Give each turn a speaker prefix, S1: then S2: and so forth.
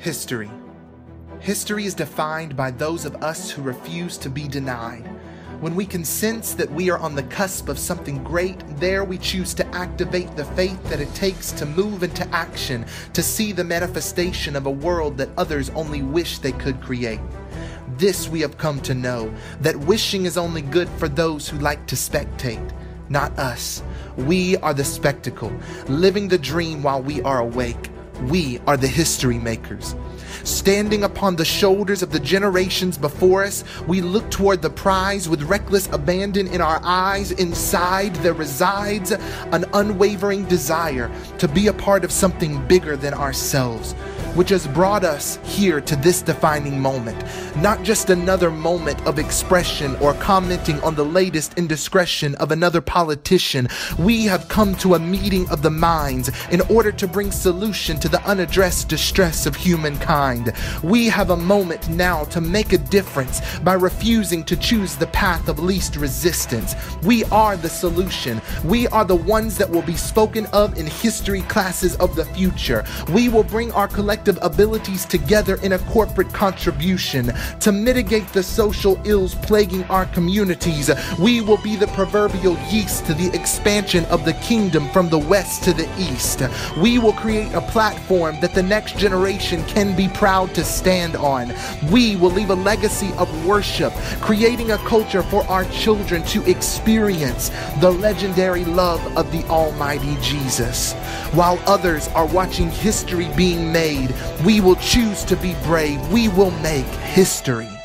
S1: History. History is defined by those of us who refuse to be denied. When we can sense that we are on the cusp of something great, there we choose to activate the faith that it takes to move into action, to see the manifestation of a world that others only wish they could create. This we have come to know that wishing is only good for those who like to spectate, not us. We are the spectacle, living the dream while we are awake. We are the history makers. Standing upon the shoulders of the generations before us, we look toward the prize with reckless abandon in our eyes. Inside there resides an unwavering desire to be a part of something bigger than ourselves which has brought us here to this defining moment. Not just another moment of expression or commenting on the latest indiscretion of another politician. We have come to a meeting of the minds in order to bring solution to the unaddressed distress of humankind. We have a moment now to make a difference by refusing to choose the path of least resistance. We are the solution. We are the ones that will be spoken of in history classes of the future. We will bring our collective collective abilities together in a corporate contribution to mitigate the social ills plaguing our communities. We will be the proverbial yeast to the expansion of the kingdom from the west to the east. We will create a platform that the next generation can be proud to stand on. We will leave a legacy of worship, creating a culture for our children to experience the legendary love of the Almighty Jesus. While others are watching history being made, we will choose to be brave. We will make history.